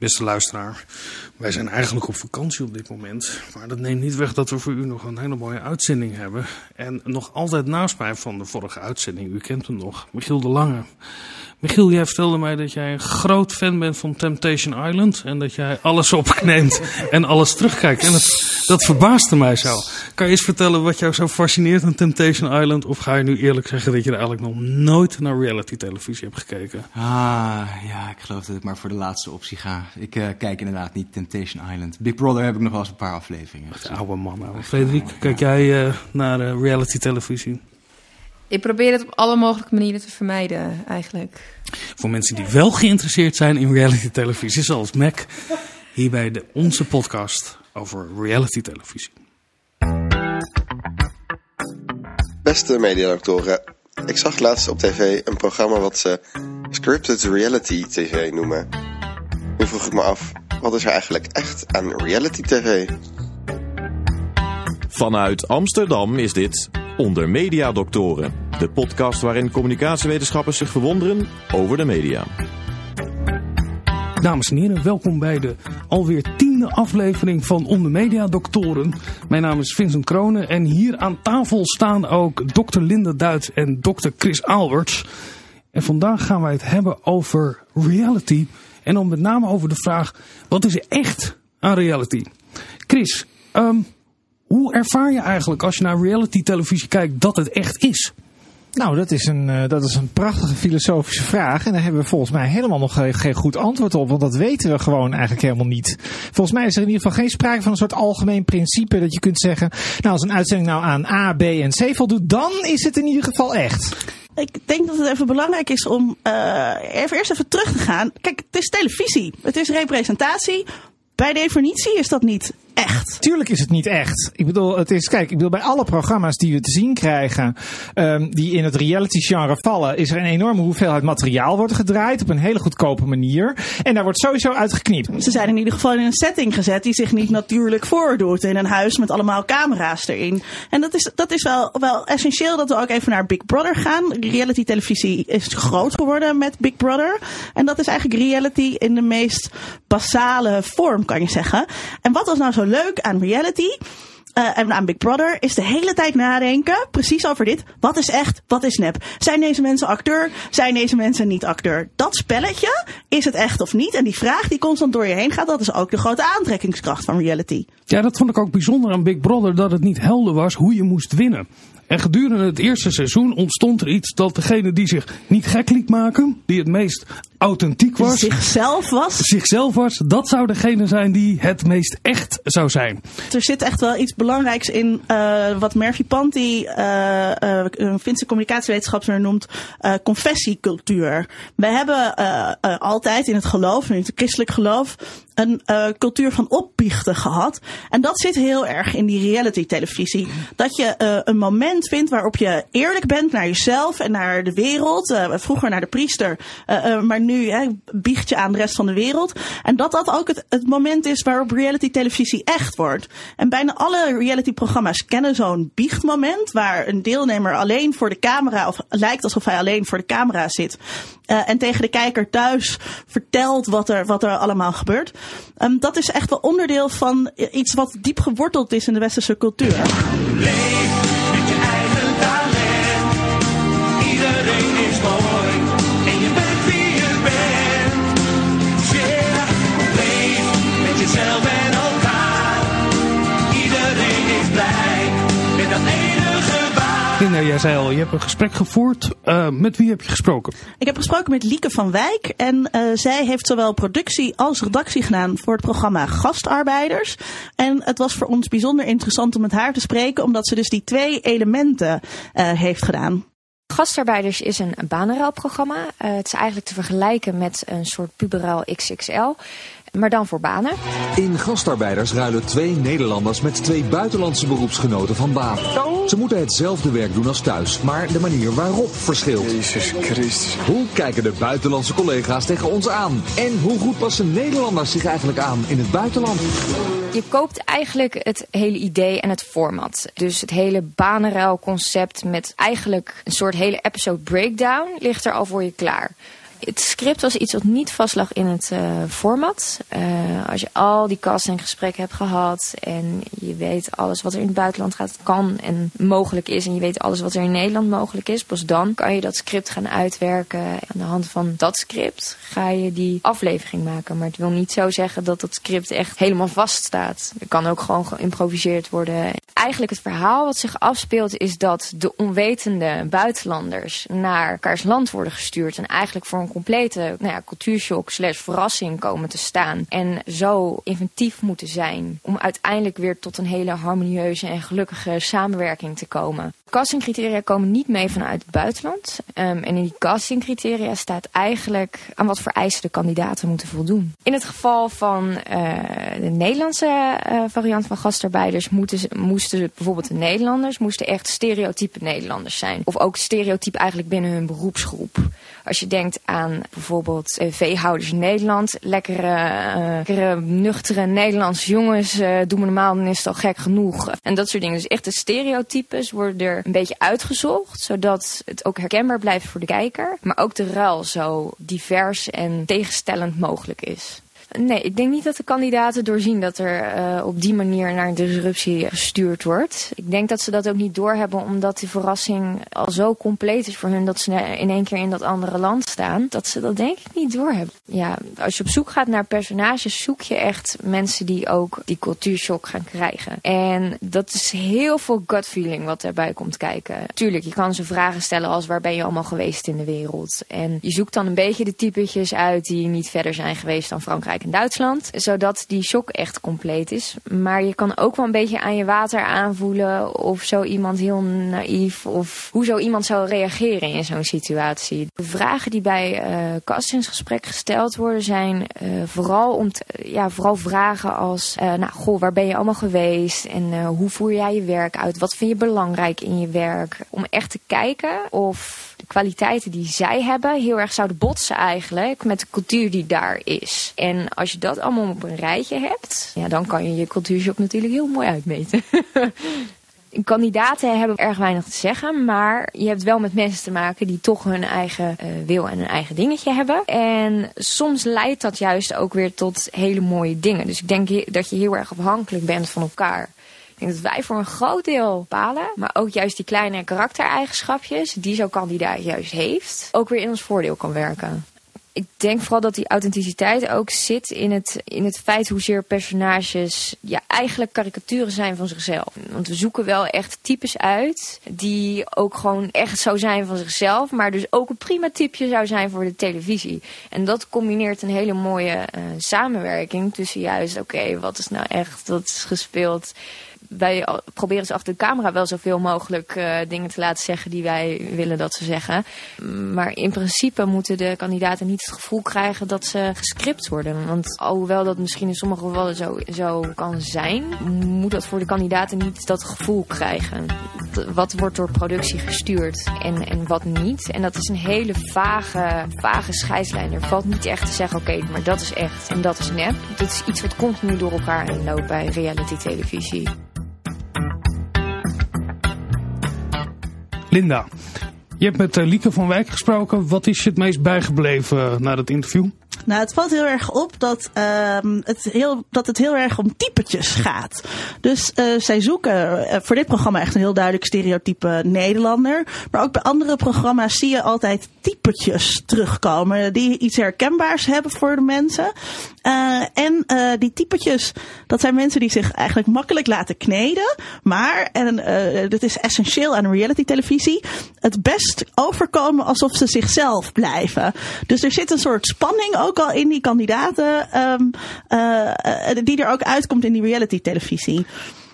Beste luisteraar, wij zijn eigenlijk op vakantie op dit moment. Maar dat neemt niet weg dat we voor u nog een hele mooie uitzending hebben. En nog altijd naspijt van de vorige uitzending, u kent hem nog, Michiel de Lange. Michiel, jij vertelde mij dat jij een groot fan bent van Temptation Island. En dat jij alles opneemt en alles terugkijkt. En dat verbaasde mij zo. Kan je eens vertellen wat jou zo fascineert aan Temptation Island? Of ga je nu eerlijk zeggen dat je er eigenlijk nog nooit naar reality televisie hebt gekeken? Ah, ja, ik geloof dat ik maar voor de laatste optie ga. Ik uh, kijk inderdaad niet Temptation Island. Big Brother heb ik nog wel eens een paar afleveringen. De oude man, oude. Frederik, kijk jij uh, naar uh, reality televisie? Ik probeer het op alle mogelijke manieren te vermijden, eigenlijk. Voor mensen die wel geïnteresseerd zijn in reality televisie, zoals Mac, hierbij de onze podcast over reality televisie. Beste mediadoctoren, ik zag laatst op tv een programma wat ze scripted reality tv noemen. Nu vroeg ik me af, wat is er eigenlijk echt aan reality tv? Vanuit Amsterdam is dit Onder Media Doctoren, de podcast waarin communicatiewetenschappers zich verwonderen over de media. Dames en heren, welkom bij de alweer tiende aflevering van Onder Media Doctoren. Mijn naam is Vincent Kronen en hier aan tafel staan ook dokter Linda Duits en dokter Chris Alberts. En vandaag gaan wij het hebben over reality en dan met name over de vraag, wat is er echt aan reality? Chris, um, hoe ervaar je eigenlijk als je naar reality televisie kijkt dat het echt is? Nou, dat is, een, uh, dat is een prachtige filosofische vraag. En daar hebben we volgens mij helemaal nog geen, goed antwoord op. Want dat weten we gewoon eigenlijk helemaal niet. Volgens mij is er in ieder geval geen sprake van een soort algemeen principe. Dat je kunt zeggen, nou als een uitzending nou aan A, B en C voldoet, dan is het in ieder geval echt. Ik denk dat het even belangrijk is om uh, even eerst even terug te gaan. Kijk, het is televisie. Het is representatie. Bij definitie is dat niet echt. Tuurlijk is het niet echt. Ik bedoel, het is, kijk, ik bedoel, bij alle programma's die we te zien krijgen, um, die in het reality genre vallen, is er een enorme hoeveelheid materiaal wordt gedraaid op een hele goedkope manier. En daar wordt sowieso uitgeknipt. Ze zijn in ieder geval in een setting gezet die zich niet natuurlijk voordoet. In een huis met allemaal camera's erin. En dat is, dat is wel, wel essentieel dat we ook even naar Big Brother gaan. Reality televisie is groot geworden met Big Brother. En dat is eigenlijk reality in de meest basale vorm, kan je zeggen. En wat was nou zo leuk aan reality en aan Big Brother is de hele tijd nadenken, precies over dit. Wat is echt, wat is nep? Zijn deze mensen acteur? Zijn deze mensen niet acteur? Dat spelletje, is het echt of niet? En die vraag die constant door je heen gaat, dat is ook de grote aantrekkingskracht van reality. Ja, dat vond ik ook bijzonder aan Big Brother, dat het niet helder was hoe je moest winnen. En gedurende het eerste seizoen ontstond er iets dat degene die zich niet gek liet maken, die het meest authentiek was, zichzelf was, zichzelf was, dat zou degene zijn die het meest echt zou zijn. Er zit echt wel iets belangrijks in uh, wat Murphy Panti, uh, uh, een Finse communicatiewetenschapper noemt, confessiecultuur. We hebben altijd in het geloof, in het christelijk geloof, een uh, cultuur van opbiechten gehad. En dat zit heel erg in die reality televisie. Dat je uh, een moment vindt waarop je eerlijk bent naar jezelf en naar de wereld. Uh, vroeger naar de priester, maar nu hè, biecht je aan de rest van de wereld. En dat dat ook het, het moment is waarop reality televisie echt wordt. En bijna alle reality programma's kennen zo'n biechtmoment waar een deelnemer alleen voor de camera, of lijkt alsof hij alleen voor de camera zit. en tegen de kijker thuis vertelt wat er, wat er allemaal gebeurt. Um, dat is echt wel onderdeel van iets wat diep geworteld is in de westerse cultuur. Linda, jij zei al, je hebt een gesprek gevoerd. Uh, met wie heb je gesproken? Ik heb gesproken met Lieke van Wijk. En uh, zij heeft zowel productie als redactie gedaan voor het programma Gastarbeiders. En het was voor ons bijzonder interessant om met haar te spreken, omdat ze dus die twee elementen uh, heeft gedaan. Gastarbeiders is een banenruilprogramma. Uh, het is eigenlijk te vergelijken met een soort puberaal XXL. Maar dan voor banen. In gastarbeiders ruilen twee Nederlanders met twee buitenlandse beroepsgenoten van baan. Ze moeten hetzelfde werk doen als thuis, maar de manier waarop verschilt. Jezus Christus. Hoe kijken de buitenlandse collega's tegen ons aan? En hoe goed passen Nederlanders zich eigenlijk aan in het buitenland? Je koopt eigenlijk het hele idee en het format. Dus het hele banenruilconcept met eigenlijk een soort hele episode breakdown ligt er al voor je klaar. Het script was iets wat niet vastlag in het eh, format. Eh, als je al die castinggesprekken hebt gehad en je weet alles wat er in het buitenland gaat, kan en mogelijk is, en je weet alles wat er in Nederland mogelijk is, pas dan kan je dat script gaan uitwerken. Aan de hand van dat script ga je die aflevering maken. Maar het wil niet zo zeggen dat dat script echt helemaal vaststaat. Er kan ook gewoon geïmproviseerd worden. Eigenlijk het verhaal wat zich afspeelt is dat de onwetende buitenlanders naar elkaars land worden gestuurd. En eigenlijk voor een complete nou ja, cultuurshock slash verrassing komen te staan. En zo inventief moeten zijn om uiteindelijk weer tot een hele harmonieuze en gelukkige samenwerking te komen. Castingcriteria komen niet mee vanuit het buitenland. Ehm, en in die castingcriteria staat eigenlijk aan wat voor eisen de kandidaten moeten voldoen. In het geval van eh, de Nederlandse eh, variant van gastarbeiders moesten bijvoorbeeld de Nederlanders moesten echt stereotype Nederlanders zijn. Of ook stereotype eigenlijk binnen hun beroepsgroep. Als je denkt aan bijvoorbeeld eh, veehouders in Nederland, lekkere, eh, lekkere nuchtere Nederlandse jongens, eh, doen we normaal, dan is het al gek genoeg. En dat soort dingen. Dus echt de stereotypes worden er een beetje uitgezocht, zodat het ook herkenbaar blijft voor de kijker. Maar ook de ruil zo divers en tegenstellend mogelijk is. Nee, ik denk niet dat de kandidaten doorzien dat er eh, op die manier naar een disruptie gestuurd wordt. Ik denk dat ze dat ook niet doorhebben omdat die verrassing al zo compleet is voor hun dat ze in één keer in dat andere land staan. Dat ze dat denk ik niet doorhebben. Ja, als je op zoek gaat naar personages, zoek je echt mensen die ook die cultuurshock gaan krijgen. En dat is heel veel gut feeling wat daarbij komt kijken. Tuurlijk, je kan ze vragen stellen als waar ben je allemaal geweest in de wereld. En je zoekt dan een beetje de typetjes uit die niet verder zijn geweest dan Frankrijk en Duitsland. Zodat die shock echt compleet is. Maar je kan ook wel een beetje aan je water aanvoelen of zo iemand heel naïef of hoe zo iemand zou reageren in zo'n situatie. De vragen die bij eh castingsgesprek gesteld worden zijn eh, vooral, om te- ja, vooral vragen als, eh, nou goh, waar ben je allemaal geweest en eh, hoe voer jij je werk uit? Wat vind je belangrijk in je werk? Om echt te kijken of de kwaliteiten die zij hebben heel erg zouden botsen eigenlijk met de cultuur die daar is. En als je dat allemaal op een rijtje hebt, ja, dan kan je je cultuurshock natuurlijk heel mooi uitmeten. Kandidaten hebben erg weinig te zeggen, maar je hebt wel met mensen te maken die toch hun eigen eh, wil en hun eigen dingetje hebben. En soms leidt dat juist ook weer tot hele mooie dingen. Dus ik denk dat je heel erg afhankelijk bent van elkaar. Denk dat wij voor een groot deel bepalen, maar ook juist die kleine karaktereigenschapjes die zo'n kandidaat juist heeft, ook weer in ons voordeel kan werken. Ik denk vooral dat die authenticiteit ook zit in het, in het feit hoezeer personages ja, eigenlijk karikaturen zijn van zichzelf. Want we zoeken wel echt types uit die ook gewoon echt zo zijn van zichzelf, maar dus ook een prima typje zou zijn voor de televisie. En dat combineert een hele mooie eh, samenwerking tussen juist, oké, wat is nou echt, wat is gespeeld wij proberen ze achter de camera wel zoveel mogelijk eh, dingen te laten zeggen die wij willen dat ze zeggen. Maar in principe moeten de kandidaten niet het gevoel krijgen dat ze gescript worden. Want alhoewel dat misschien in sommige gevallen zo, zo kan zijn, moet dat voor de kandidaten niet dat gevoel krijgen. Wat wordt door productie gestuurd en, en wat niet. En dat is een hele vage, vage scheidslijn. Er valt niet echt te zeggen, oké, maar dat is echt en dat is nep. Dit is iets wat continu door elkaar heen loopt bij reality televisie. Linda, je hebt met eh, Lieke van Wijk gesproken. Wat is je het meest bijgebleven eh, na dat interview? Nou, het valt heel erg op dat, ehm, het, heel, dat het heel erg om typetjes gaat. Dus eh, zij zoeken eh, voor dit programma echt een heel duidelijk stereotype Nederlander. Maar ook bij andere programma's zie je altijd typetjes terugkomen. Die iets herkenbaars hebben voor de mensen. Eh, en die typetjes, dat zijn mensen die zich eigenlijk makkelijk laten kneden. Maar, en dit is essentieel aan reality televisie, het best overkomen alsof ze zichzelf blijven. Dus er zit een soort spanning ook al in die kandidaten, ehm, eh, eh, die er ook uitkomt in die reality televisie.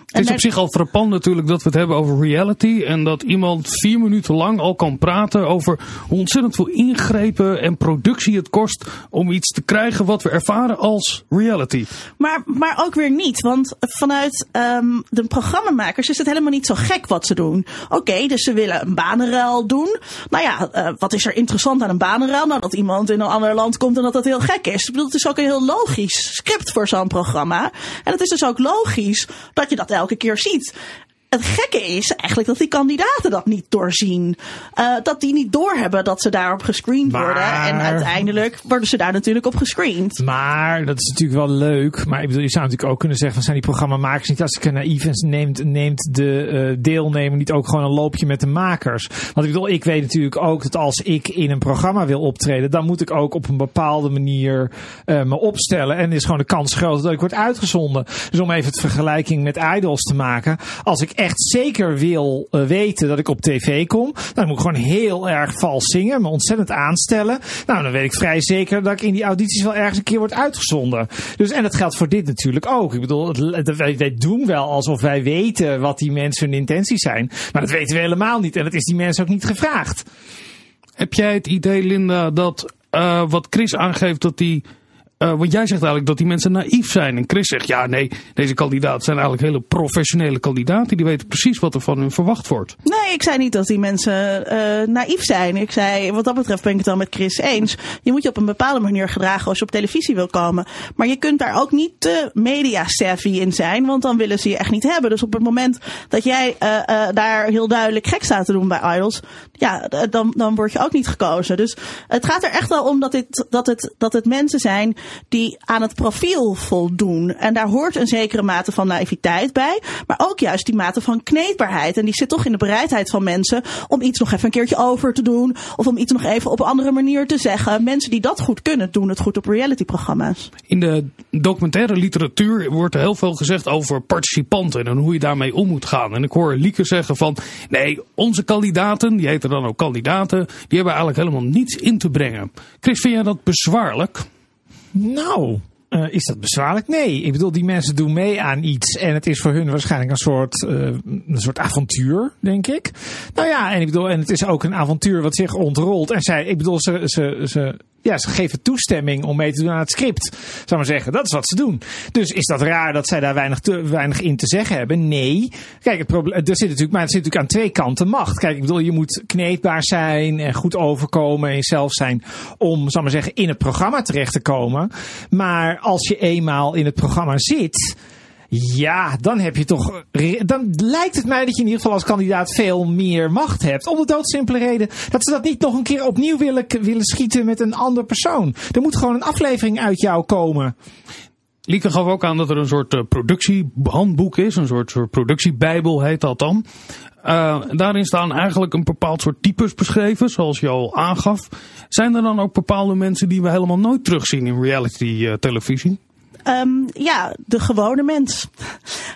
Het is op zich al frappant natuurlijk dat we het hebben over reality. En dat iemand vier minuten lang al kan praten over hoe ontzettend veel ingrepen en productie het kost om iets te krijgen wat we ervaren als reality. Maar, maar ook weer niet. Want vanuit ehm, de programmamakers is het helemaal niet zo gek wat ze doen. Oké, dus ze willen een banenruil doen. Nou ja, eh, wat is er interessant aan een banenruil? Nou, dat iemand in een ander land komt en dat dat heel gek is. Ik het is ook een heel logisch script voor zo'n programma. En het is dus ook logisch dat je dat elke keer ziet. Het gekke is eigenlijk dat die kandidaten dat niet doorzien. Eh, dat die niet doorhebben dat ze daarop gescreend Maar- worden. En uiteindelijk worden ze daar natuurlijk op gescreend. Maar dat is natuurlijk wel leuk. Maar ik bedoel, je zou natuurlijk ook kunnen zeggen: van zijn die programmamakers niet hartstikke naïef en neemt, neemt de eh, deelnemer niet ook gewoon een loopje met de makers? Want ik bedoel, ik weet natuurlijk ook dat als ik in een programma wil optreden, dan moet ik ook op een bepaalde manier eh, me opstellen. En is gewoon de kans groot dat ik word uitgezonden. Dus om even het vergelijking met Idols te maken. Als ik echt zeker wil eh, weten dat ik op tv kom, dan moet ik gewoon heel erg vals zingen, me ontzettend aanstellen. Nou, dan weet ik vrij zeker dat ik in die audities wel ergens een keer word uitgezonden. Dus, en dat geldt voor dit natuurlijk ook. Ik bedoel, wij doen wel alsof wij weten wat die mensen hun intenties zijn. Maar dat weten we helemaal niet. En dat is die mensen ook niet gevraagd. Heb jij het idee, Linda, dat eh, wat Chris aangeeft dat die. Eh, want jij zegt eigenlijk dat die mensen naïef zijn. En Chris zegt, ja nee, deze kandidaten zijn eigenlijk hele professionele kandidaten. Die weten precies wat er van hun verwacht wordt. Nee, ik zei niet dat die mensen eh, naïef zijn. Ik zei, wat dat betreft ben ik het dan met Chris eens. Je moet je op een bepaalde manier gedragen als je op televisie wil komen. Maar je kunt daar ook niet te media savvy in zijn, want dan willen ze je echt niet hebben. Dus op het moment dat jij eh, daar heel duidelijk gek staat te doen bij Idols, ja, dan, dan word je ook niet gekozen. Dus het gaat er echt wel om dat, dit, dat, het, dat het mensen zijn die aan het profiel voldoen. En daar hoort een zekere mate van naïviteit bij, maar ook juist die mate van kneedbaarheid. En die zit toch in de bereidheid van mensen om iets nog even een keertje over te doen, of om iets nog even op een andere manier te zeggen. Mensen die dat goed kunnen, doen het goed op realityprogramma's. In de documentaire literatuur wordt er heel veel gezegd over participanten en hoe je daarmee om moet gaan. En ik hoor Lieke zeggen van, nee, onze kandidaten, die heten dan ook kandidaten, die hebben eigenlijk helemaal niets in te brengen. Chris, vind jij dat bezwaarlijk? Nou, eh, is dat bezwaarlijk? Nee. Ik bedoel, die mensen doen mee aan iets. En het is voor hun waarschijnlijk een soort, eh, een soort avontuur, denk ik. Nou ja, en ik bedoel, en het is ook een avontuur wat zich ontrolt. En zij, ik bedoel, ze, ze, ze, ja, ze geven toestemming om mee te doen aan het script. Zou maar zeggen. Dat is wat ze doen. Dus is dat raar dat zij daar weinig, te, weinig in te zeggen hebben? Nee. Kijk, het probleem, er zit natuurlijk, maar het zit natuurlijk aan twee kanten macht. Kijk, ik bedoel, je moet kneedbaar zijn en goed overkomen en jezelf zijn om, zou maar zeggen, in het programma terecht te komen. Maar als je eenmaal in het programma zit, ja, dan heb je toch. Dan lijkt het mij dat je in ieder geval als kandidaat veel meer macht hebt. Om de doodsimpele reden dat ze dat niet nog een keer opnieuw willen, willen schieten met een ander persoon. Er moet gewoon een aflevering uit jou komen. Lieke gaf ook aan dat er een soort eh, productiehandboek is, een soort, soort productiebijbel heet dat dan. Eh, daarin staan eigenlijk een bepaald soort types beschreven, zoals je al aangaf. Zijn er dan ook bepaalde mensen die we helemaal nooit terugzien in reality eh, televisie? Ehm, ja, de gewone mens.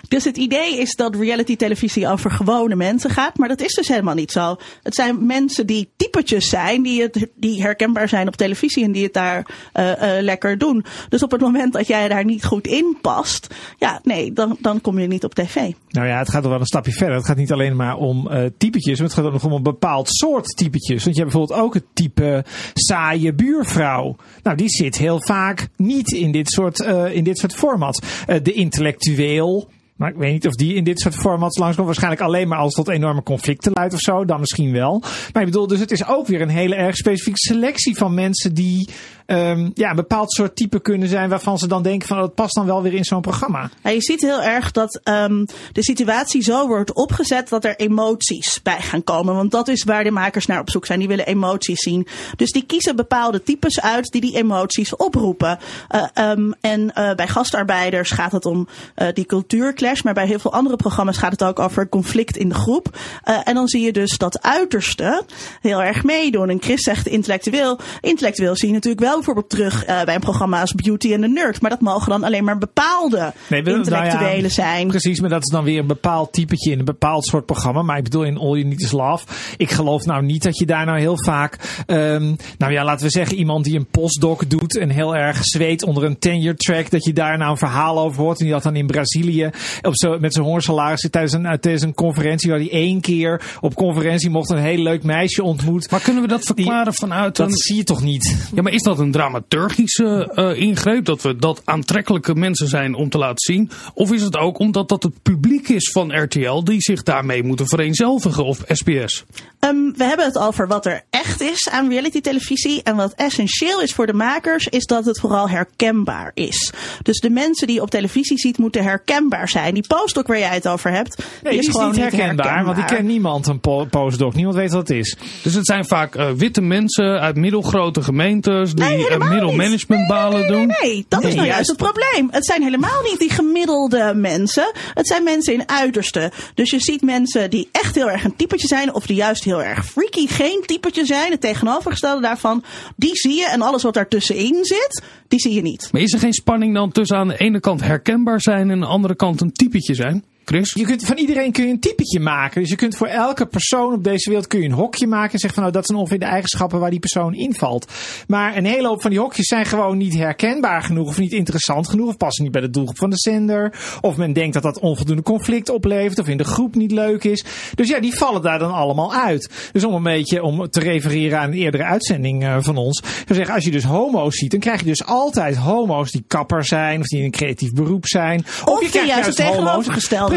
Dus het idee is dat reality televisie over gewone mensen gaat, maar dat is dus helemaal niet zo. Het zijn mensen die typetjes zijn, die, het, die herkenbaar zijn op televisie en die het daar eh, eh, lekker doen. Dus op het moment dat jij daar niet goed in past, ja, nee, dan, dan kom je niet op tv. Nou ja, het gaat wel een stapje verder. Het gaat niet alleen maar om eh, typetjes, maar het gaat ook nog om een bepaald soort typetjes. Want je hebt bijvoorbeeld ook het type saaie buurvrouw. Nou, die zit heel vaak niet in dit soort, in dit soort formats. Eh, de intellectueel. Maar ik weet niet of die in dit soort formats langskomt. Waarschijnlijk alleen maar als tot enorme conflicten leidt of zo. Dan misschien wel. Maar ik bedoel, dus het is ook weer een hele erg specifieke selectie van mensen die ehm, ja, een bepaald soort type kunnen zijn. Waarvan ze dan denken van oh, dat past dan wel weer in zo'n programma. Nou, je ziet heel erg dat ehm, de situatie zo wordt opgezet dat er emoties bij gaan komen. Want dat is waar de makers naar op zoek zijn. Die willen emoties zien. Dus die kiezen bepaalde types uit die die emoties oproepen. Eh, ehm, en eh, bij gastarbeiders gaat het om eh, die cultuurclash. Maar bij heel veel andere programma's gaat het ook over conflict in de groep. En dan zie je dus dat uiterste heel erg meedoen. En Chris zegt intellectueel. Intellectueel zie je natuurlijk wel bijvoorbeeld terug eh, bij een programma als Beauty and the Nerd. Maar dat mogen dan alleen maar bepaalde Nee, we- intellectuelen nou ja, zijn. Precies, maar dat is dan weer een bepaald typetje in een bepaald soort programma. Maar ik bedoel in All You Need Is Love. Ik geloof nou niet dat je daar nou heel vaak... ehm, nou ja, laten we zeggen iemand die een postdoc doet en heel erg zweet onder een tenure track. Dat je daar nou een verhaal over hoort. En die dat dan in Brazilië op zo, met zijn hoorsalaris zit tijdens een, tijdens een conferentie. Waar hij één keer op conferentie mocht een heel leuk meisje ontmoet. Maar kunnen we dat verklaren vanuit Dat een... zie je toch niet? Ja, maar is dat een dramaturgische eh, ingreep? Dat we dat aantrekkelijke mensen zijn om te laten zien? Of is het ook omdat dat het publiek is van RTL die zich daarmee moeten vereenzelvigen of SBS? Ehm, we hebben het over wat er echt is aan reality televisie. En wat essentieel is voor de makers, is dat het vooral herkenbaar is. Dus de mensen die je op televisie ziet, moeten herkenbaar zijn. Die postdoc waar jij het over hebt, Nee, die die is is gewoon niet herkenbaar, want ik ken niemand een po- postdoc. Niemand weet wat het is. Dus het zijn vaak eh, witte mensen uit middelgrote gemeentes die Nee, uh, helemaal middelmanagementbalen. Nee, doen. nee, nee, nee. dat is nou juist het probleem. Het zijn helemaal niet die gemiddelde mensen. Het zijn mensen in uiterste. Dus je ziet mensen die echt heel erg een typetje zijn, of die juist heel erg freaky geen typetje zijn. Het tegenovergestelde daarvan, die zie je. En alles wat daartussenin zit, die zie je niet. Maar is er geen spanning dan tussen aan de ene kant herkenbaar zijn en aan de andere kant een typetje zijn? Chris? Je kunt, van iedereen kun je een typetje maken. Dus je kunt voor elke persoon op deze wereld kun je een hokje maken. En zeggen van nou dat zijn ongeveer de eigenschappen waar die persoon invalt. Maar een hele hoop van die hokjes zijn gewoon niet herkenbaar genoeg. Of niet interessant genoeg. Of passen niet bij de doelgroep van de zender. Of men denkt dat dat onvoldoende conflict oplevert. Of in de groep niet leuk is. Dus ja, die vallen daar dan allemaal uit. Dus om een beetje om te refereren aan een eerdere uitzending eh, van ons. Zeggen, als je dus homo's ziet, dan krijg je dus altijd homo's die kapper zijn. Of die in een creatief beroep zijn. Of die juist het homo's-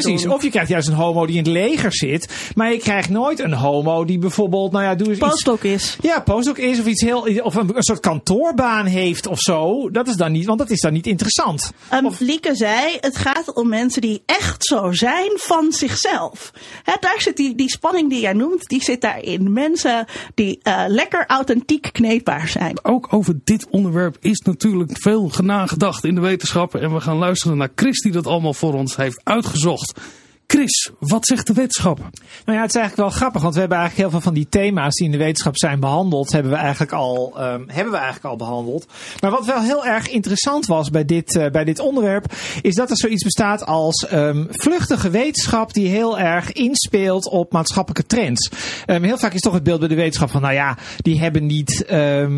Precies. doen. Of je krijgt juist een homo die in het leger zit. Maar je krijgt nooit een homo die bijvoorbeeld, nou ja, doe eens iets. Postdoc is. Ja, postdoc is of iets heel, of een, een soort kantoorbaan heeft of zo. Dat is dan niet, want dat is dan niet interessant. Um, Lieke zei, het gaat om mensen die echt zo zijn van zichzelf. Hè, daar zit die, die spanning die jij noemt, die zit daarin. Mensen die eh, lekker authentiek kneedbaar zijn. Ook over dit onderwerp is natuurlijk veel nagedacht in de wetenschappen. En we gaan luisteren naar Chris die dat allemaal voor ons heeft uitgezocht. force Chris, wat zegt de wetenschap? Nou ja, het is eigenlijk wel grappig, want we hebben eigenlijk heel veel van die thema's die in de wetenschap zijn behandeld, hebben we eigenlijk al, ehm, hebben we eigenlijk al behandeld. Maar wat wel heel erg interessant was bij dit, eh, bij dit onderwerp, is dat er zoiets bestaat als ehm, vluchtige wetenschap die heel erg inspeelt op maatschappelijke trends. Ehm, heel vaak is toch het beeld bij de wetenschap van, nou ja, die hebben niet,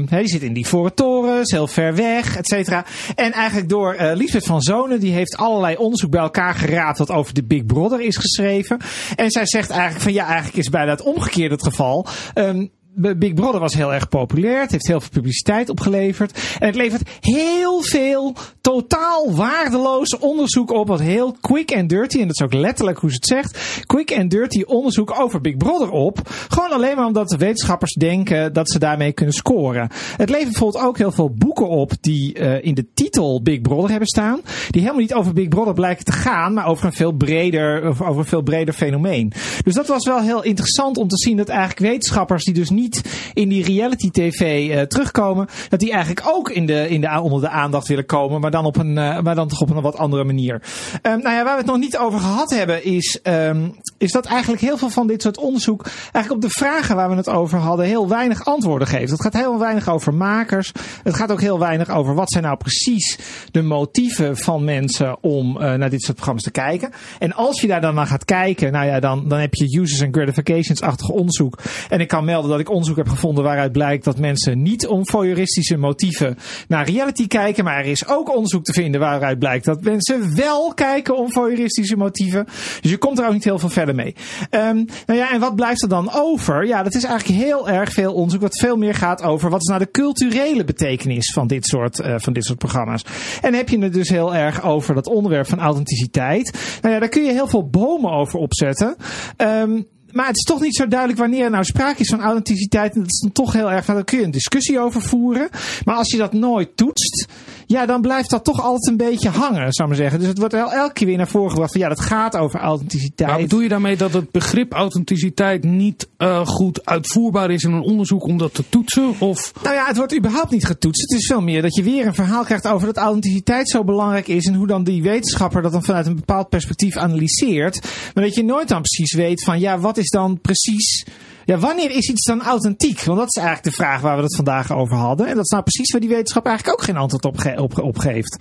die zitten in die torens, heel ver weg, et cetera. En eigenlijk door Liesbeth van Zonen, die heeft allerlei onderzoek bij elkaar geraapt wat over de Big Brother is geschreven. En zij zegt eigenlijk van, ja, eigenlijk is bijna het omgekeerde het geval. Ehm, Big Brother was heel erg populair. Het heeft heel veel publiciteit opgeleverd. En het levert heel veel totaal waardeloos onderzoek op. Wat heel quick and dirty, en dat is ook letterlijk hoe ze het zegt. Quick and dirty onderzoek over Big Brother op. Gewoon alleen maar omdat de wetenschappers denken dat ze daarmee kunnen scoren. Het levert bijvoorbeeld ook heel veel boeken op die uh, in de titel Big Brother hebben staan. Die helemaal niet over Big Brother blijken te gaan, maar over een veel breder, over een veel breder fenomeen. Dus dat was wel heel interessant om te zien dat eigenlijk wetenschappers die dus niet in die reality tv uh, terugkomen, dat die eigenlijk ook in de, in de, onder de aandacht willen komen, maar dan, op een, uh, maar dan toch op een wat andere manier. Um, nou ja, waar we het nog niet over gehad hebben, is, um, is dat eigenlijk heel veel van dit soort onderzoek eigenlijk op de vragen waar we het over hadden heel weinig antwoorden geeft. Het gaat heel weinig over makers. Het gaat ook heel weinig over wat zijn nou precies de motieven van mensen om uh, naar dit soort programma's te kijken. En als je daar dan naar gaat kijken, nou ja, dan, dan heb je users and gratifications-achtig onderzoek. En ik kan melden dat ik onderzoek heb gevonden waaruit blijkt dat mensen niet om voyeuristische motieven naar reality kijken. Maar er is ook onderzoek te vinden waaruit blijkt dat mensen wel kijken om voyeuristische motieven. Dus je komt er ook niet heel veel verder mee. Um, nou ja, en wat blijft er dan over? Ja, dat is eigenlijk heel erg veel onderzoek wat veel meer gaat over wat is nou de culturele betekenis van dit soort, uh, van dit soort programma's. En heb je het dus heel erg over dat onderwerp van authenticiteit. Nou ja, daar kun je heel veel bomen over opzetten. Um, maar het is toch niet zo duidelijk wanneer er nou sprake is van authenticiteit. En dat is dan toch heel erg, nou, daar kun je een discussie over voeren. Maar als je dat nooit toetst, ja, dan blijft dat toch altijd een beetje hangen, zou ik maar zeggen. Dus het wordt el elke keer weer naar voren gebracht van ja, dat gaat over authenticiteit. Maar bedoel je daarmee dat het begrip authenticiteit niet uh, goed uitvoerbaar is in een onderzoek om dat te toetsen? Of? Nou ja, het wordt überhaupt niet getoetst. Het is veel meer dat je weer een verhaal krijgt over dat authenticiteit zo belangrijk is. En hoe dan die wetenschapper dat dan vanuit een bepaald perspectief analyseert. Maar dat je nooit dan precies weet van ja, wat is dan precies... Ja, wanneer is iets dan authentiek? Want dat is eigenlijk de vraag waar we het vandaag over hadden. En dat is nou precies waar die wetenschap eigenlijk ook geen antwoord op, op, geeft.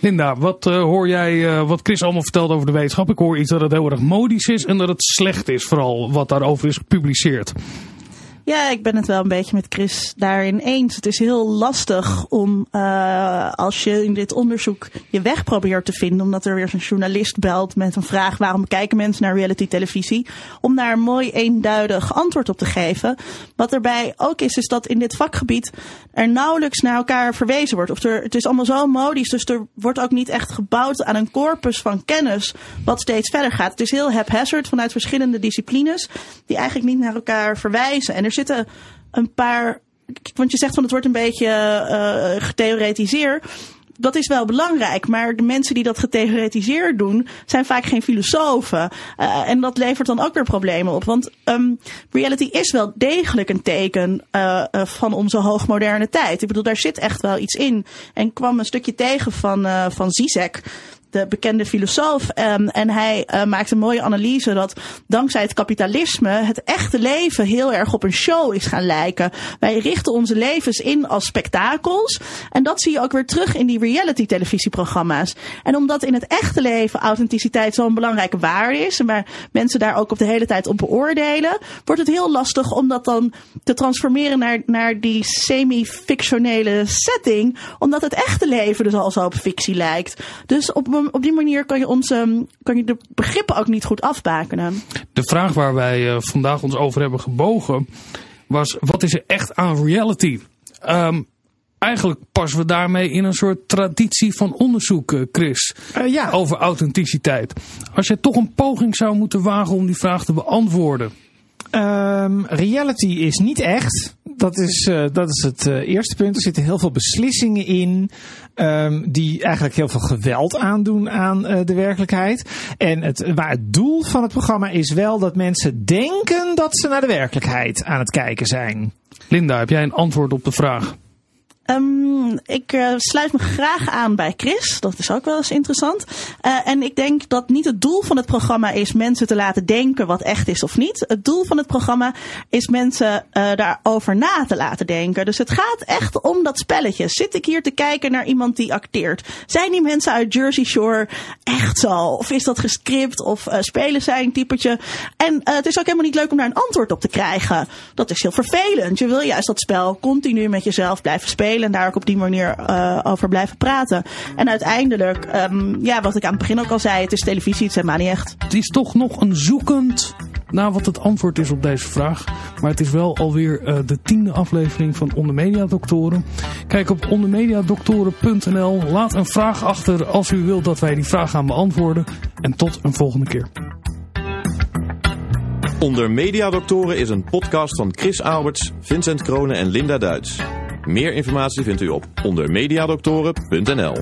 Linda, wat uh, hoor jij, uh, wat Chris allemaal vertelt over de wetenschap? Ik hoor iets dat het heel erg modisch is en dat het slecht is, vooral wat daarover is gepubliceerd. Ja, ik ben het wel een beetje met Chris daarin eens. Het is heel lastig om uh, als je in dit onderzoek je weg probeert te vinden, omdat er weer zo'n journalist belt met een vraag waarom kijken mensen naar reality televisie, om daar een mooi eenduidig antwoord op te geven. Wat erbij ook is, is dat in dit vakgebied er nauwelijks naar elkaar verwezen wordt. Of er, het is allemaal zo modisch, dus er wordt ook niet echt gebouwd aan een corpus van kennis wat steeds verder gaat. Het is heel haphazard vanuit verschillende disciplines die eigenlijk niet naar elkaar verwijzen. En er zitten een paar. Want je zegt van het wordt een beetje uh, getheoretiseerd. Dat is wel belangrijk, maar de mensen die dat getheoretiseerd doen, zijn vaak geen filosofen. Uh, en dat levert dan ook weer problemen op. Want um, reality is wel degelijk een teken uh, van onze hoogmoderne tijd. Ik bedoel, daar zit echt wel iets in. En kwam een stukje tegen van, van Zizek de bekende filosoof. Um, en hij uh, maakt een mooie analyse dat dankzij het kapitalisme het echte leven heel erg op een show is gaan lijken. Wij richten onze levens in als spektakels. En dat zie je ook weer terug in die reality televisieprogramma's. En omdat in het echte leven authenticiteit zo'n belangrijke waarde is. Waar mensen daar ook op de hele tijd op beoordelen. Wordt het heel lastig om dat dan te transformeren naar, naar die semi-fictionele setting. Omdat het echte leven dus al zo op fictie lijkt. Dus op op die manier kan je, onze, kan je de begrippen ook niet goed afbakenen. De vraag waar wij uh, vandaag ons over hebben gebogen was: wat is er echt aan reality? Um, eigenlijk passen we daarmee in een soort traditie van onderzoek, uh, Chris. Uh, ja. Over authenticiteit. Als je toch een poging zou moeten wagen om die vraag te beantwoorden. Um, reality is niet echt. Dat is, uh, dat is het uh, eerste punt. Er zitten heel veel beslissingen in. Um, die eigenlijk heel veel geweld aandoen aan uh, de werkelijkheid. En het, maar het doel van het programma is wel dat mensen denken dat ze naar de werkelijkheid aan het kijken zijn. Linda, heb jij een antwoord op de vraag? Um, ik uh, sluit me graag aan bij Chris. Dat is ook wel eens interessant. Uh, en ik denk dat niet het doel van het programma is mensen te laten denken wat echt is of niet. Het doel van het programma is mensen uh, daarover na te laten denken. Dus het gaat echt om dat spelletje. Zit ik hier te kijken naar iemand die acteert? Zijn die mensen uit Jersey Shore echt zo? Of is dat gescript? Of spelen zij een typetje? En het is ook helemaal niet leuk om daar een antwoord op te krijgen. Dat is heel vervelend. Je wil juist dat spel continu met jezelf blijven spelen en daar ook op die manier uh, over blijven praten. En uiteindelijk, um, ja, wat ik aan het begin ook al zei, het is televisie, het is helemaal niet echt. Het is toch nog een zoekend naar wat het antwoord is op deze vraag. Maar het is wel alweer uh, de tiende aflevering van Onder Media Doktoren. Kijk op ondermediadoktoren.nl. Laat een vraag achter als u wilt dat wij die vraag gaan beantwoorden. En tot een volgende keer. Onder Mediadoktoren is een podcast van Chris Alberts, Vincent Kronen en Linda Duits. Meer informatie vindt u op ondermediadoktoren.nl.